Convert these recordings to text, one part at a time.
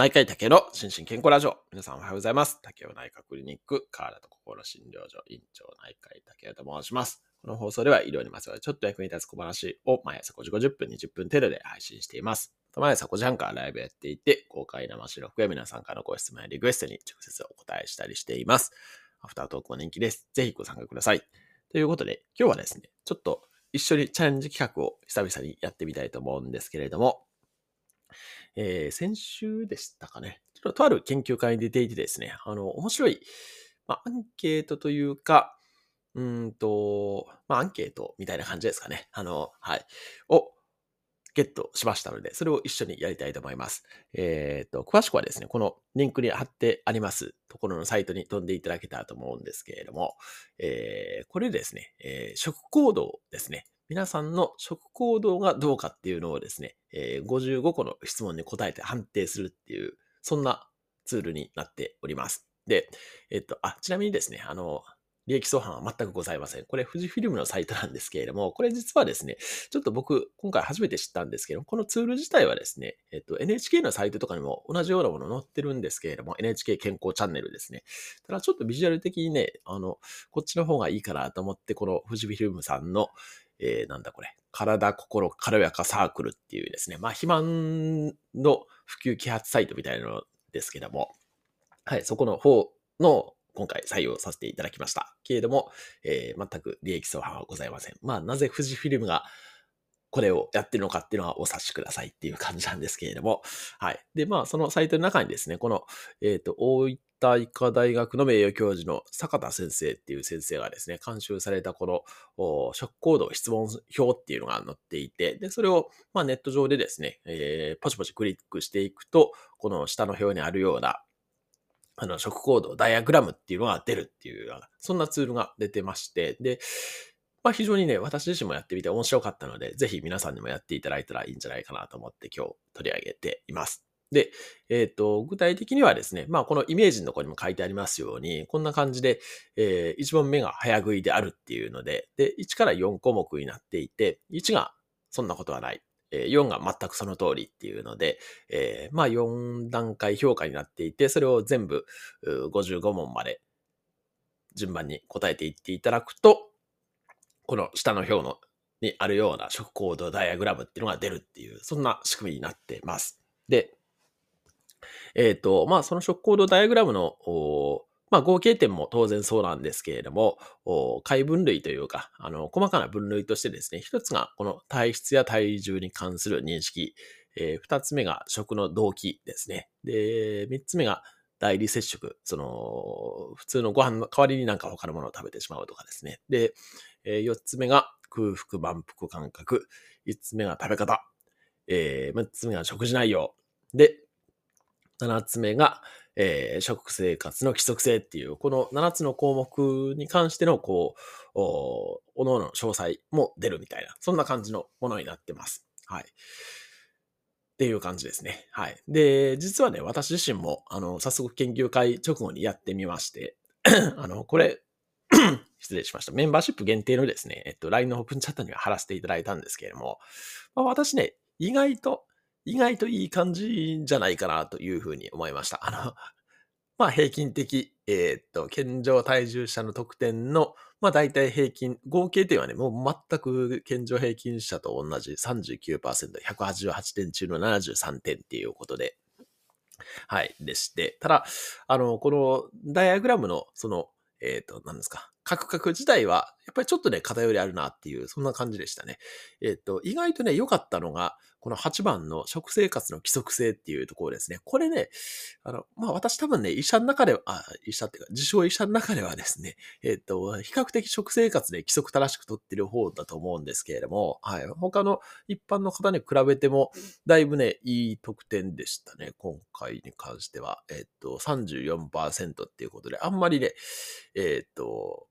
内科医竹の心身健康ラジオ。皆さんおはようございます。竹尾内科クリニック、河原と心診療所院長内科医竹尾と申します。この放送では医療にまつわるちょっと役に立つ小話を毎朝5時50分、20分程度で配信しています。毎朝5時半からライブやっていて、公開生収録や皆さんからのご質問やリクエストに直接お答えしたりしています。アフタートークも人気です。ぜひご参加ください。ということで、今日はですね、ちょっと一緒にチャレンジ企画を久々にやってみたいと思うんですけれども、えー、先週でしたかね。ちょっととある研究会に出ていてですね、あの、面白い、まあ、アンケートというか、うんと、まあ、アンケートみたいな感じですかね。あの、はい。をゲットしましたので、それを一緒にやりたいと思います。えっ、ー、と、詳しくはですね、このリンクに貼ってありますところのサイトに飛んでいただけたらと思うんですけれども、えー、これですね、えー、食行動ですね。皆さんの食行動がどうかっていうのをですね、えー、55個の質問に答えて判定するっていう、そんなツールになっております。で、えっと、あ、ちなみにですね、あの、利益相反は全くございません。これ、富士フィルムのサイトなんですけれども、これ実はですね、ちょっと僕、今回初めて知ったんですけど、このツール自体はですね、えっと、NHK のサイトとかにも同じようなもの載ってるんですけれども、NHK 健康チャンネルですね。ただ、ちょっとビジュアル的にね、あの、こっちの方がいいかなと思って、この富士フィルムさんの、えー、なんだこれ、体、心、軽やかサークルっていうですね、まあ、肥満の普及啓発サイトみたいなのですけども、はい、そこの方の今回採用させていただきました。けれども、えー、全く利益相反はございません。まあ、なぜ富士フィルムがこれをやってるのかっていうのはお察しくださいっていう感じなんですけれども、はい。で、まあ、そのサイトの中にですね、この、えっ、ー、と、大分医科大学の名誉教授の坂田先生っていう先生がですね、監修されたこの食行動質問表っていうのが載っていて、で、それを、まあ、ネット上でですね、えー、ポチポチクリックしていくと、この下の表にあるような、あの、食行動、ダイアグラムっていうのが出るっていうような、そんなツールが出てまして、で、まあ非常にね、私自身もやってみて面白かったので、ぜひ皆さんにもやっていただいたらいいんじゃないかなと思って今日取り上げています。で、えっ、ー、と、具体的にはですね、まあこのイメージのとこにも書いてありますように、こんな感じで、えー、1問目が早食いであるっていうので、で、1から4項目になっていて、1がそんなことはない。4が全くその通りっていうので、えー、まあ4段階評価になっていて、それを全部55問まで順番に答えていっていただくと、この下の表のにあるような食行動ダイアグラムっていうのが出るっていう、そんな仕組みになってます。で、えっ、ー、と、まあその食行動ダイアグラムのまあ、合計点も当然そうなんですけれども、解分類というか、あの、細かな分類としてですね、一つがこの体質や体重に関する認識、えー、二つ目が食の動機ですね。で、三つ目が代理接触、その、普通のご飯の代わりになんか他のものを食べてしまうとかですね。で、えー、四つ目が空腹満腹感覚、五つ目が食べ方、えー、六つ目が食事内容。で、七つ目が、えー、食生活の規則性っていう、この7つの項目に関しての、こう、おおのおの詳細も出るみたいな、そんな感じのものになってます。はい。っていう感じですね。はい。で、実はね、私自身も、あの、早速研究会直後にやってみまして、あの、これ、失礼しました。メンバーシップ限定のですね、えっと、LINE のオープンチャットには貼らせていただいたんですけれども、まあ、私ね、意外と意外といい感じじゃないかなというふうに思いました。あの、まあ平均的、えー、っと、健常体重者の得点の、まあ大体平均、合計点はね、もう全く健常平均者と同じ39%、188点中の73点っていうことで、はい、でして、ただ、あの、このダイアグラムの、その、えっ、と、何ですか、カクカク自体は、やっぱりちょっとね、偏りあるなっていう、そんな感じでしたね。えっ、と、意外とね、良かったのが、この8番の食生活の規則性っていうところですね。これね、あの、まあ、私多分ね、医者の中では、あ、医者っていうか、自称医者の中ではですね、えっ、ー、と、比較的食生活で規則正しくとってる方だと思うんですけれども、はい。他の一般の方に比べても、だいぶね、いい得点でしたね。今回に関しては。えっ、ー、と、34%っていうことで、あんまりね、えっ、ー、と、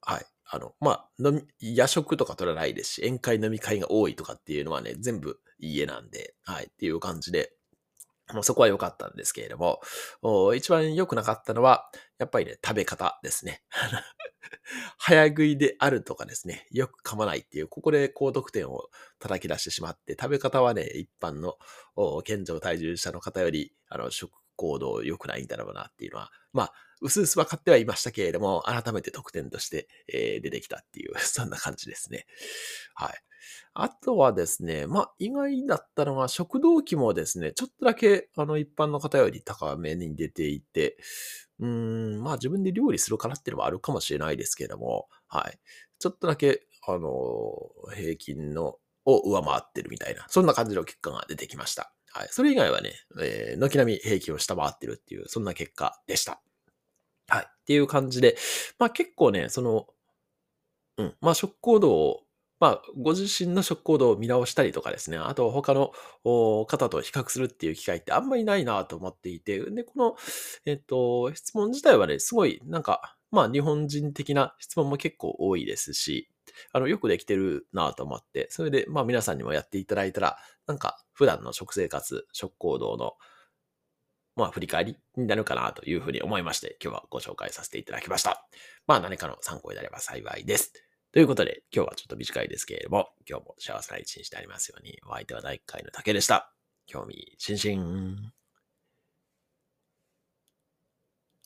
はい。あの、まあ、飲み、夜食とか取らないですし、宴会飲み会が多いとかっていうのはね、全部いいえなんで、はい、っていう感じで、もうそこは良かったんですけれども、一番良くなかったのは、やっぱりね、食べ方ですね。早食いであるとかですね、よく噛まないっていう、ここで高得点を叩き出してしまって、食べ方はね、一般の健常体重者の方より、あの、食行動良くないんだろうなっていうのは、まあ、うすうす分かってはいましたけれども、改めて得点として、えー、出てきたっていう、そんな感じですね。はい。あとはですね、まあ、意外だったのは、食道期もですね、ちょっとだけ、あの、一般の方より高めに出ていて、うーん、まあ、自分で料理するからっていうのはあるかもしれないですけれども、はい。ちょっとだけ、あの、平均の、を上回ってるみたいな、そんな感じの結果が出てきました。はい。それ以外はね、えー、軒並み平均を下回ってるっていう、そんな結果でした。はい。っていう感じで、まあ結構ね、その、うん、まあ食行動をまあ、ご自身の食行動を見直したりとかですね、あと他の方と比較するっていう機会ってあんまりないなと思っていて、で、この、えっと、質問自体はね、すごいなんか、まあ日本人的な質問も結構多いですし、あの、よくできてるなと思って、それで、まあ皆さんにもやっていただいたら、なんか普段の食生活、食行動の、まあ振り返りになるかなというふうに思いまして、今日はご紹介させていただきました。まあ何かの参考になれば幸いです。ということで、今日はちょっと短いですけれども、今日も幸せな一日でありますように、お相手は第1回の竹でした。興味津々。